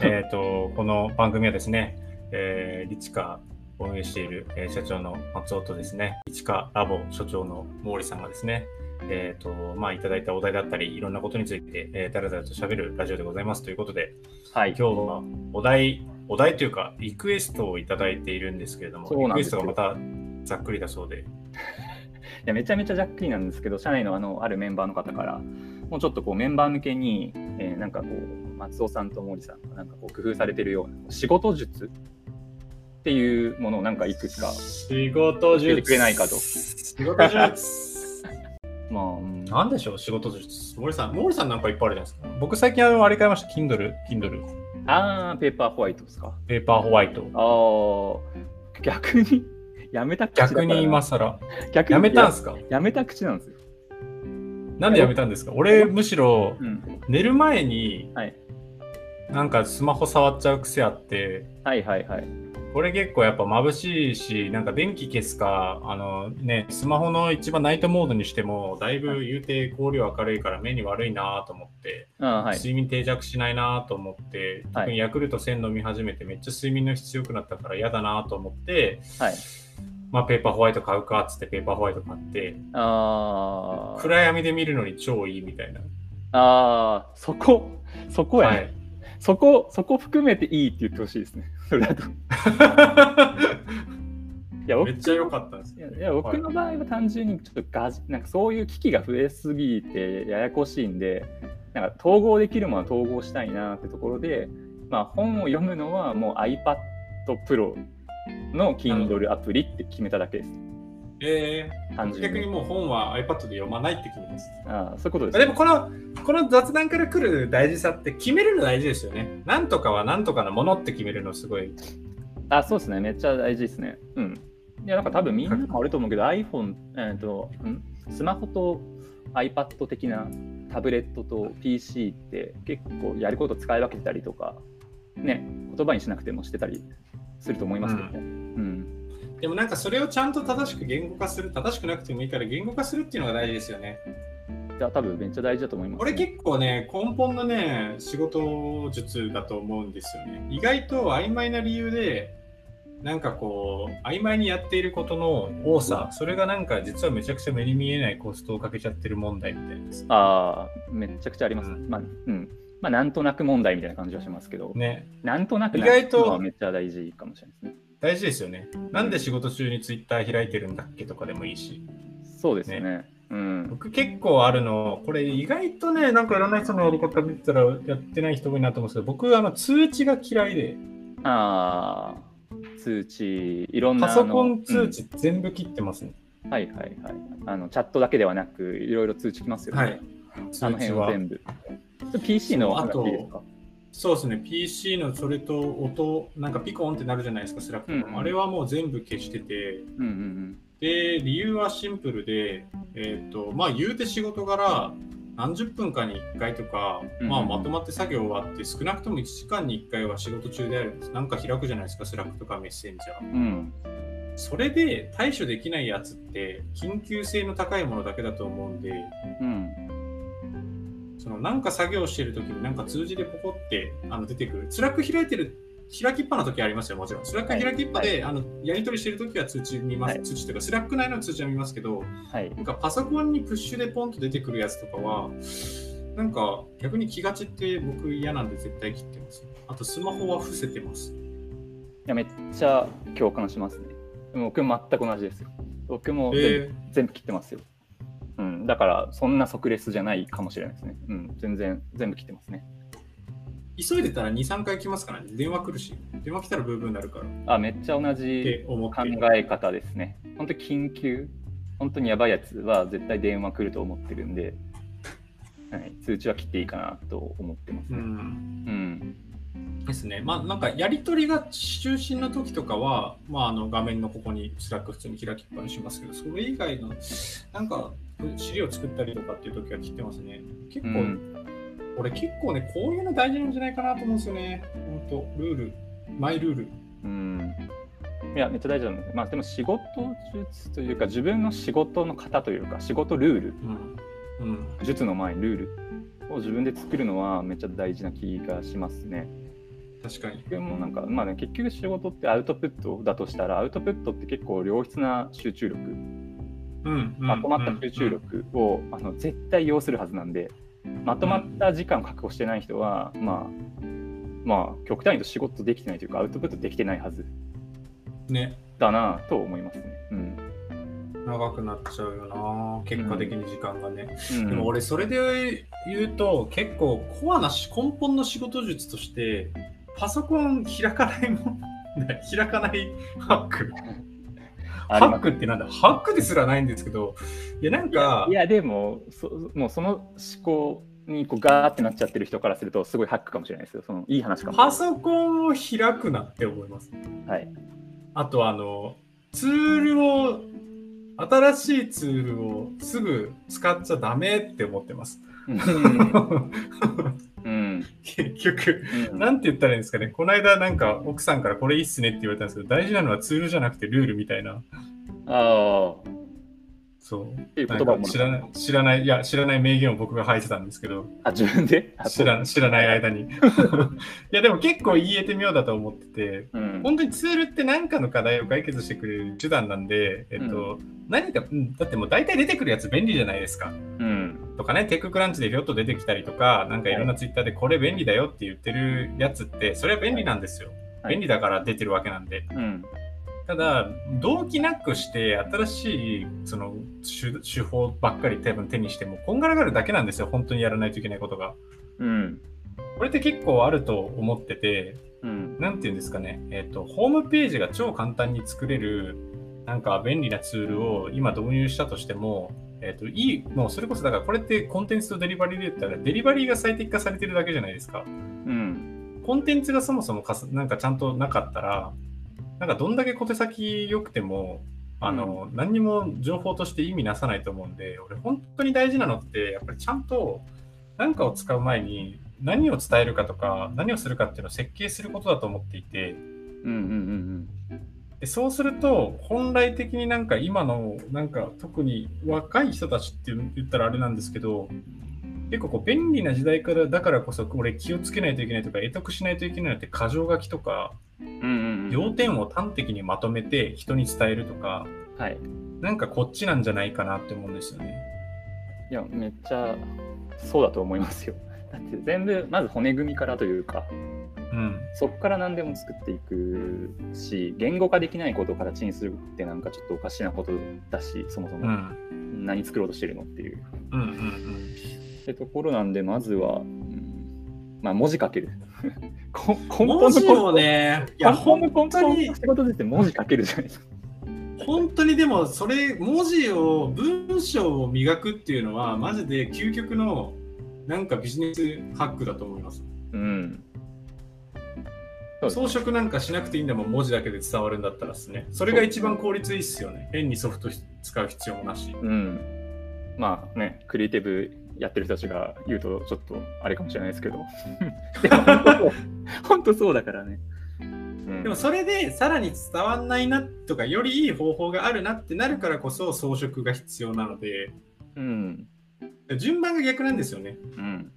えっ、と、この番組はですね、えー、リチカを運営している、えー社長の松尾とですね、リチカラボ所長の毛利さんがですね、えっ、と、まあ、いただいたお題だったり、いろんなことについて、えー、だらだらと喋るラジオでございます。ということで、はい。今日はお題、お題というか、リクエストをいただいているんですけれども、リクエストがまたざっくりだそうで、いやめちゃめちゃざっくりなんですけど、社内のあのあるメンバーの方から、もうちょっとこうメンバー向けに、えーなんかこう、松尾さんと毛利さんがなんかこう工夫されてるような仕事術っていうものをなんかいくつか、仕事術。教えてくれないかと仕事術。まあ、うんなんでしょう、仕事術。森さん、森さんなんかいっぱいあるじゃないですか。僕最近あの、あれ買いました。Kindle、Kindle。あー、ペーパーホワイトですか。ペーパーホワイト。あー、逆にやめた口だから逆に今更。逆にやめたんすか？ややめた口なんですよ。なんでやめたんですか？俺、むしろ、うん。寝る前に、はいなんかスマホ触っちゃう癖あって、はいはいはい。これ結構やっぱ眩しいし、なんか電気消すか、あのね、スマホの一番ナイトモードにしても、だいぶ言うて光量明るいから目に悪いなと思って、はい。睡眠定着しないなと思って、はい特にヤクルト1000飲み始めてめっちゃ睡眠の質良くなったから嫌だなと思って、はい。まあペーパーホワイト買うかっつってペーパーホワイト買って、あー、暗闇で見るのに超いいみたいな。あー、そこ、そこやね。はい。そこ、そこ含めていいって言ってほしいですね。それだと。いや、僕めっちゃ良かったんですいやいや僕の場合は単純にちょっとガジなんかそういう機器が増えすぎてややこしいんで、なんか統合できるものは統合したいなってところで、まあ、本を読むのはもう iPad Pro の Kindle アプリって決めただけです。えー、単純に。逆にもう本は iPad で読まないって決めます。ああそういうことです、でもこのこの雑談から来る大事さって決めるの大事ですよね。なんとかはなんとかのものって決めるのすごい。あ、そうですね。めっちゃ大事ですね。うん。いや、なんか多分みんなもあると思うけど、iPhone、えーと、んスマホと iPad 的なタブレットと PC って結構やること使い分けてたりとか、ね、言葉にしなくてもしてたりすると思いますけどね。うん。でもなんかそれをちゃんと正しく言語化する、正しくなくてもいいから言語化するっていうのが大事ですよね。じゃあ多分めっちゃ大事だと思います、これ結構ね、根本のね、仕事術だと思うんですよね。意外と曖昧な理由で、なんかこう、曖昧にやっていることの多さ、それがなんか実はめちゃくちゃ目に見えないコストをかけちゃってる問題みたいです。ああ、めちゃくちゃあります。うんまあ、うん。まあ、なんとなく問題みたいな感じはしますけど、ね、なんとなく意外となるのはめっちゃ大事かもしれないですね。大事ですよね。なんで仕事中にツイッター開いてるんだっけとかでもいいし。そうですよね。うん。僕結構あるの、これ意外とね、なんかいろんな人のやり方見てたらやってない人多いなと思うんですけど、僕あの通知が嫌いで、ああ、通知、いろんな。パソコン通知全部切ってますね。うんはいはいはい。あのチャットだけではなく、いろいろ通知きますよね。はい。あ通の。辺を全部。PC のそうあとそうですね、PC のそれと音、なんかピコンってなるじゃないですか、 Slack とかも、うんあれはもう全部消してて、うんうんで、理由はシンプルで、えっ、と、まあ言うて仕事柄、何十分かに1回とか、うんまあまとまって作業終わって、少なくとも1時間に1回は仕事中であるんです。なんか開くじゃないですか、 Slack とか Messenger。うん。うん。それで対処できないやつって、緊急性の高いものだけだと思うんで、うん。そのなんか作業してるときになんか通知でポコってあの出てくる。 Slack 開いてる、開きっぱの時ありますよ、もちろん。 Slack 開きっぱで、あのやり取りしてるときは通知見ます。はい通知というか、 Slack 内の通知は見ますけど、はい。なんかパソコンにプッシュでポンと出てくるやつとかは、なんか逆に気がちって僕嫌なんで絶対切ってます。あとスマホは伏せてます。いや、めっちゃ共感しますね。僕全く同じですよ。僕も全部,、え全部切ってますよ。うん。だから、そんな即レスじゃないかもしれないですね。うん。全然、全部切ってますね。ー、急いでたら2、3回来ますからね。電話来るし。電話来たらブーブーになるから。あ、めっちゃ同っじ考え方ですね。本当緊急、本当にやばいやつは絶対電話来ると思ってるんで、はい、通知は切っていいかなと思ってますね。うん。うん。ですね。まあなんかやり取りが中心の時とかは、まああの画面のここに Slack 普通に開きっぱにしますけど、それ以外のなんか資料作ったりとかっていう時は切ってますね。結構、うん俺結構ね、こういうの大事なんじゃないかなと思うんですよね。本当ルール、マイルール。うん。いや、めっちゃ大事なんです。まあ、でも仕事術というか、自分の仕事の型というか、仕事ルール、うん。うん。術の前にルールを自分で作るのはめっちゃ大事な気がしますね。確かに。でもなんか、まあね、結局仕事ってアウトプットだとしたら、アウトプットって結構良質な集中力、うん。まとまった集中力を、あの絶対要するはずなんで、まとまった時間を確保してない人は、まあ、まあ、極端に言うと仕事できてないというか、アウトプットできてないはずうん。ね。だなと思いますね。うん。長くなっちゃうよな。結果的に時間がね。うん、でも俺それで言うと結構コアなし根本の仕事術としてパソコン開かないもん 開かないハックハックってなんだ？ハックですらないんですけどいやなんかいや、でもそ、もうその思考にこうガーってなっちゃってる人からすると、すごいハックかもしれないですよ。そのいい話かも。パソコンを開くなって思いますはい。あとあのツールを新しいツールをすぐ使っちゃダメって思ってますうん。うん。結局うんなんて言ったらいいんですかね、この間なんか奥さんからこれいいっすねって言われたんですけど、大事なのはツールじゃなくてルールみたいな。ああ。そう。なんか知らない、知らない、いや、知らない名言を僕が吐いてたんですけど、あ、自分で？あ知ら知らない間に。いや、でも結構言えて妙だと思ってて、うん。本当にツールって何かの課題を解決してくれる手段なんで、えっと、何か、うんだってもう大体出てくるやつ便利じゃないですか。うん。とかね、テッククランチでひょっと出てきたりとか、なんかいろんなツイッターでこれ便利だよって言ってるやつって、それは便利なんですよ。はい便利だから出てるわけなんで。うん。ただ、動機なくして新しいその手手法ばっかり多分手にしても、こんがらがるだけなんですよ、本当にやらないといけないことが。うん。これって結構あると思ってて、うん。なんていうんですかね、えっ、と、ホームページが超簡単に作れる、なんか便利なツールを今導入したとしても、えっ、と、いい、もうそれこそだからこれってコンテンツとデリバリーで言ったら、デリバリーが最適化されてるだけじゃないですか。うん。コンテンツがそもそもかすなんかちゃんとなかったら、なんかどんだけ小手先良くても、あの、何にも情報として意味なさないと思うんで、俺本当に大事なのって、やっぱりちゃんと何かを使う前に何を伝えるかとか、何をするかっていうのを設計することだと思っていて、うん。うん。でそうすると、本来的になんか今の、なんか特に若い人たちって言ったらあれなんですけど、結構こう便利な時代からだからこそ俺気をつけないといけないとか得得しないといけないのって箇条書きとか。要点を端的にまとめて人に伝えるとかはい。なんかこっちなんじゃないかなって思うんですよね。いや、めっちゃそうだと思いますよ。だって全部、まず骨組みからというか、うん。そこから何でも作っていくし、言語化できないことを形にするってなんかちょっとおかしなことだし、そもそうん。もうん何作ろうとしてるのっていう。うんうんってところなんで、まずは、うんまあ、文字書ける。こ根うん。本のね、いや根本当に仕事ですって文字書けるじゃないですか。本当にでもそれ文字を文章を磨くっていうのはマジで究極のなんかビジネスハックだと思います。うん。装飾なんかしなくていいんだもん文字だけで伝わるんだったらですね。それが一番効率いいっすよね。変にソフト使う必要もなし。うん。まあね、クリエイティブやってる人たちが言うとちょっとあれかもしれないですけど。でも本当そうだからね。うんでもそれでさらに伝わんないなとかよりいい方法があるなってなるからこそ装飾が必要なのでうん。順番が逆なんですよね。うん。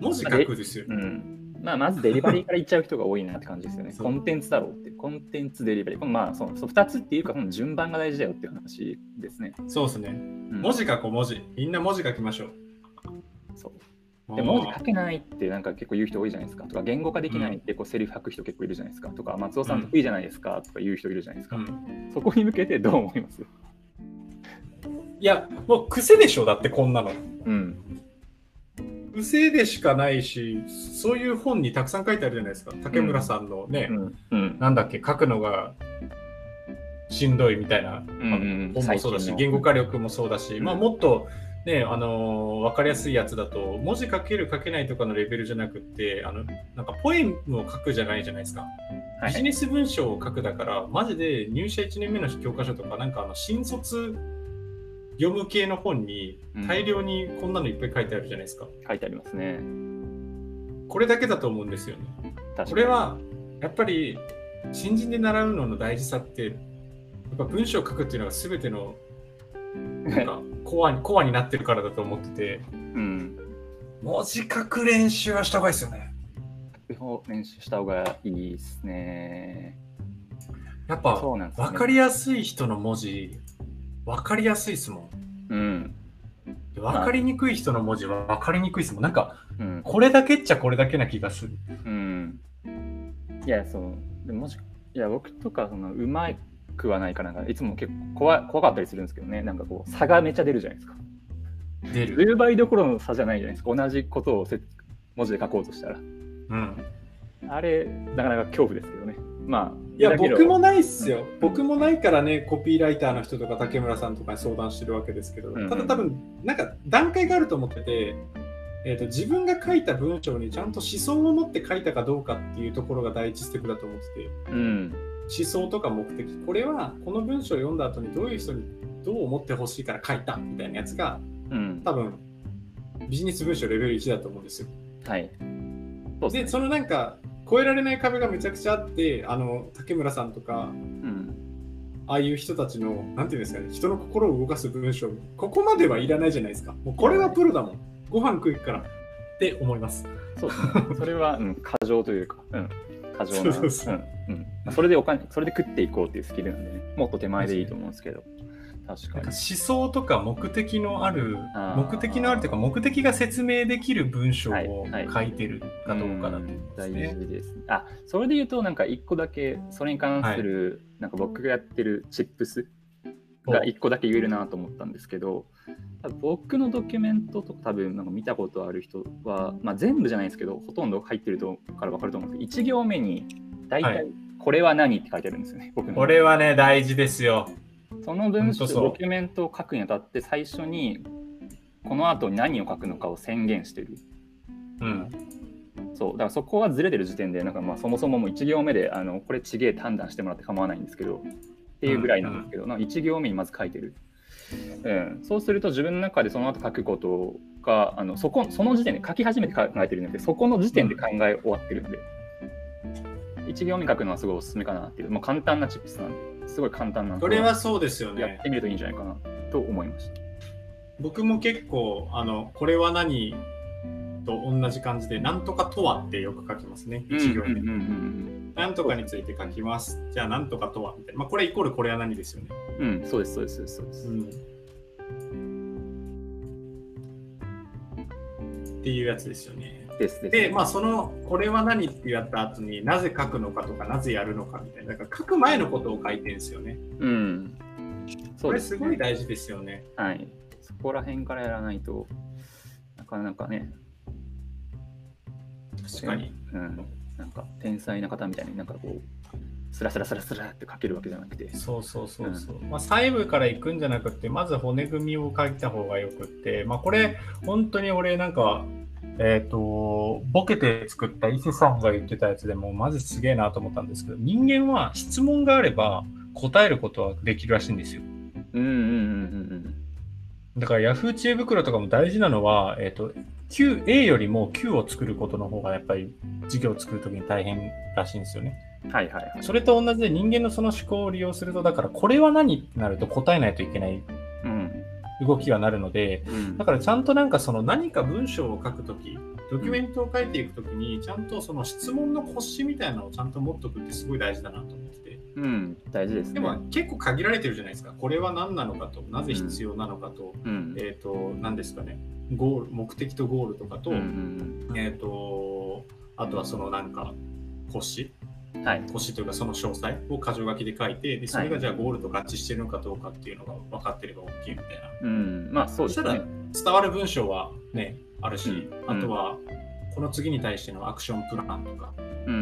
文字書くですよね。うん。まあ、まずデリバリーから行っちゃう人が多いなって感じですよね。コンテンツだろうって。コンテンツデリバリー。まあ、そうそう2つっていうか、この順番が大事だよっていう話ですね。そうですね。うん文字書こう文字。みんな文字書きましょう。そうで文字書けないってなんか結構言う人多いじゃないですか。とか言語化できないってこうセリフ書く人結構いるじゃないですか。とか松尾さん得意じゃないですかとか言う人いるじゃないですか。うんそこに向けてどう思います？いや、もう癖でしょ、だってこんなの。うん。癖でしかないし、そういう本にたくさん書いてあるじゃないですか。竹村さんのね、うん。うん。なんだっけ、書くのがしんどいみたいな本もそうだし、言語化力もそうだし、うんまあもっとね、あのーわかりやすいやつだと、文字書ける書けないとかのレベルじゃなくって、あの、なんかポエムを書くじゃないじゃないですか。はいビジネス文章を書くだから、マジで入社1年目の教科書とか、なんかあの新卒読む系の本に大量にこんなのいっぱい書いてあるじゃないですか。書いてありますね。これだけだと思うんですよね。これはやっぱり新人で習うのの大事さって、やっぱ文章を書くっていうのが全てのなんか コアにコアになってるからだと思ってて、うん。文字書く練習はした方がいいですよね。を練習した方がいいですね。やっぱ、ね分かりやすい人の文字、分かりやすいですもん。うん。で分かりにくい人の文字は分かりにくいですもん。なんか、うん。これだけっちゃこれだけな気がする。うん。いや、そう。でももし、いや、僕とか、その、うまくはないから、なんかいつも結構怖い怖かったりするんですけどね。なんかこう、差がめっちゃ出るじゃないですか。出る。10倍どころの差じゃないじゃないですか。同じことをせ文字で書こうとしたら。うん。あれ、なかなか恐怖ですけどね。まあ、いや、僕もないっすよ。僕もないからね、コピーライターの人とか竹村さんとかに相談してるわけですけど、うんただ多分、なんか段階があると思ってて、えーと、自分が書いた文章にちゃんと思想を持って書いたかどうかっていうところが第一ステップだと思ってて、うん。思想とか目的、これはこの文章を読んだ後にどういう人にどう思ってほしいから書いたみたいなやつが、うん。多分、ビジネス文章レベル1だと思うんですよ。はい。で、ね。そのなんか、越えられない壁がめちゃくちゃあって、あの、竹村さんとか、うん。ああいう人たちの、なんていうんですかね、人の心を動かす文章、ここまではいらないじゃないですか。もうこれはプロだもん。ご飯食うからって思います。そうですね。それは、うん、過剰というか、うん、過剰な。それでお金、それで食っていこうっていうスキルなんでね、もっと手前でいいと思うんですけど、確かに思。想とか目的のある目的のあるというか目的が説明できる文章をはい書いてるかどうかだと思いますね。事です。あ、それで言うと、なんか一個だけ、それに関する、なんか僕がやってるチップスが一個だけ言えるなと思ったんですけど、僕のドキュメントとか多分なんか見たことある人は、まあ、全部じゃないですけど、ほとんど入ってるとから分かると思うんですけど、1行目に大体はい、これは何って書いてあるんですよね、僕の。これはね大事ですよ。その文章、ドキュメントを書くにあたって、最初にこの後に何を書くのかを宣言してる。うん。そう、だからそこがずれてる時点で、なんかまあそもそももう1行目で、あのこれちげえ判断してもらって構わないんですけど、っていうぐらいなんですけど、なんか1行目にまず書いてる。うん、そうすると自分の中でその後書くことがあのそこその時点で書き始めて考えてるんでそこの時点で考え終わってるんで、1行目書くのはすごいおすすめかなっていう、まあ、簡単なチップスなんですごい簡単なんでこれはそうですよねやっ。てみるといいんじゃないかなと思いました。僕も結構あのこれは何と同じ感じでなんとかとはってよく書きますね。一行目。なんとかについて書きます。じゃあなんとかとはみたいな。まあこれイコールこれは何ですよね。うん、うん、そうですそうですそうです。うん。っていうやつですよね。ですです。で、まあそのこれは何ってやった後になぜ書くのかとかなぜやるのかみたいな。だから書く前のことを書いてるんですよね。うん。そこれうですすごい大事ですよね。はい。そこら辺からやらないとなかなかね、確かに。うん、なんか天才な方みたいになんかこう、スラスラスラスラって書けるわけじゃなくて。そうそうそうそう。まあ、細部から行くんじゃなくて、まず骨組みを書いた方がよくって、まあ、これ、本当に俺、なんか、えっ、と、ボケて作った伊勢さんが言ってたやつでも、まずすげえなと思ったんですけど、人間は質問があれば答えることはできるらしいんですよ。うんうんうんうんだから Yahoo 知恵袋とかも大事なのは、えっ、と、Q、A よりも Q を作ることの方がやっぱり授業を作るときに大変らしいんですよね。うん。はいはいはい。それと同じで人間のその思考を利用すると、だからこれは何ってなると答えないといけないうん。動きがなるので、うんだからちゃんとなんかその何か文章を書くとき、ドキュメントを書いていくときに、ちゃんとその質問の腰みたいなのをちゃんと持っとくってすごい大事だなと思ってて。うん、大事ですね。でも結構限られてるじゃないですか。これは何なのかと、なぜ必要なのかと、うん。えっ、と、何ですかね。ゴール、目的とゴールとかと、うんうんえっ、と、あとはそのなんか腰、うんはい。腰というかその詳細を箇条書きで書いて、でそれがじゃあゴールと合致してるのかどうかっていうのが分かってれば OK みたいな。うん。まあそうですねそしたら。伝わる文章はね、あるし、うんあとはこの次に対してのアクションプランとか、うん。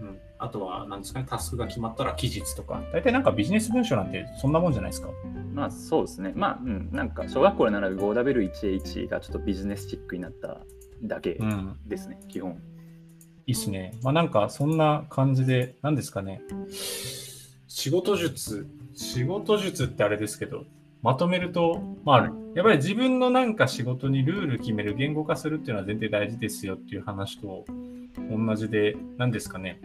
うん、あとは何ですかね、タスクが決まったら期日とか、大体なんかビジネス文書なんてそんなもんじゃないですか。まあそうですね。まあ、うん。なんか小学校で習う 5W1H がちょっとビジネスチックになっただけうん、ですね、基本。いいっすね。まあなんかそんな感じで、何ですかね、仕事術、仕事術ってあれですけど、まとめると、まあ、やっぱり自分のなんか仕事にルール決める、言語化するっていうのは全然大事ですよっていう話と同じで、何ですかね。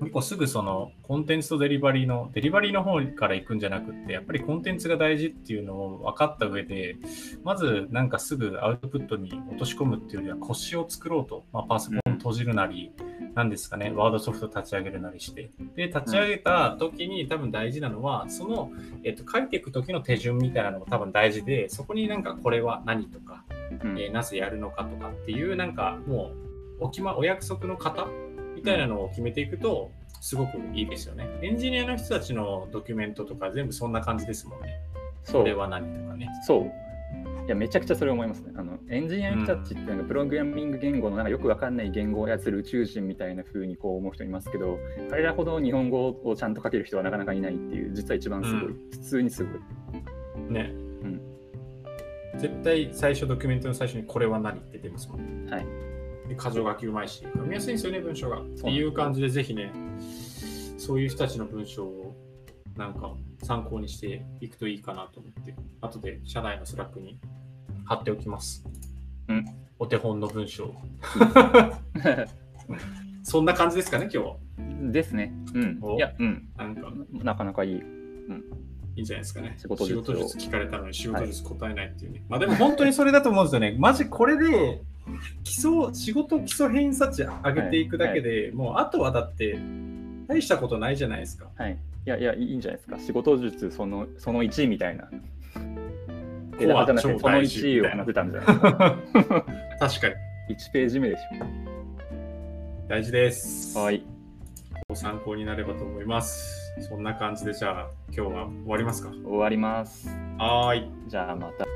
結構すぐそのコンテンツとデリバリーの、デリバリーの方から行くんじゃなくって、やっぱりコンテンツが大事っていうのを分かった上で、まずなんかすぐアウトプットに落とし込むっていうよりは腰を作ろうと、まあ、パソコン閉じるなり、なんですかね、ワードソフト立ち上げるなりして。で、立ち上げた時に多分大事なのは、その、えっと、書いていく時の手順みたいなのも多分大事で、そこになんかこれは何とか、うん。えーなぜやるのかとかっていう、なんかもうお決、ま、お約束の型みたいなのを決めていくと、すごくいいですよね。エンジニアの人たちのドキュメントとか全部そんな感じですもんね。それは何とかね。そう。いや、めちゃくちゃそれ思いますね。あのエンジニアの人たちってなんかプログラミング言語のなんかよくわかんない言語を操る宇宙人みたいな風にこう思う人いますけど、彼らほど日本語をちゃんと書ける人はなかなかいないっていう、実は一番すごい、う普通にすごい。ね。うん絶対最初ドキュメントの最初にこれは何って出ますもんね。はい。で箇条書きうまいし、読みやすいんですよね、文章が。っすていう感じで、ぜひね、そういう人たちの文章をなんか参考にしていくといいかなと思って、後で社内の Slack に貼っておきます。うん。お手本の文章。そんな感じですかね、今日は。ですね。うん。おいや、うん。なんかなかなかいい。いいんじゃないですかね。仕事術を聞かれたのに仕事術答えないっていうね。まあでも本当にそれだと思うんですよね。マジこれで基礎、仕事基礎偏差値上げていくだけで、もうあとはだって大したことないじゃないですか。はい。いやいや、いいんじゃないですか。仕事術そのその1みたいな。でコアだからその超大事1をみたいな話せたんじゃないですか。確かに。1ページ目でし大事です。ょ。はい。ご参考になればと思います。そんな感じでじゃあ今日は終わりますか。終わります。はーい。じゃあまた。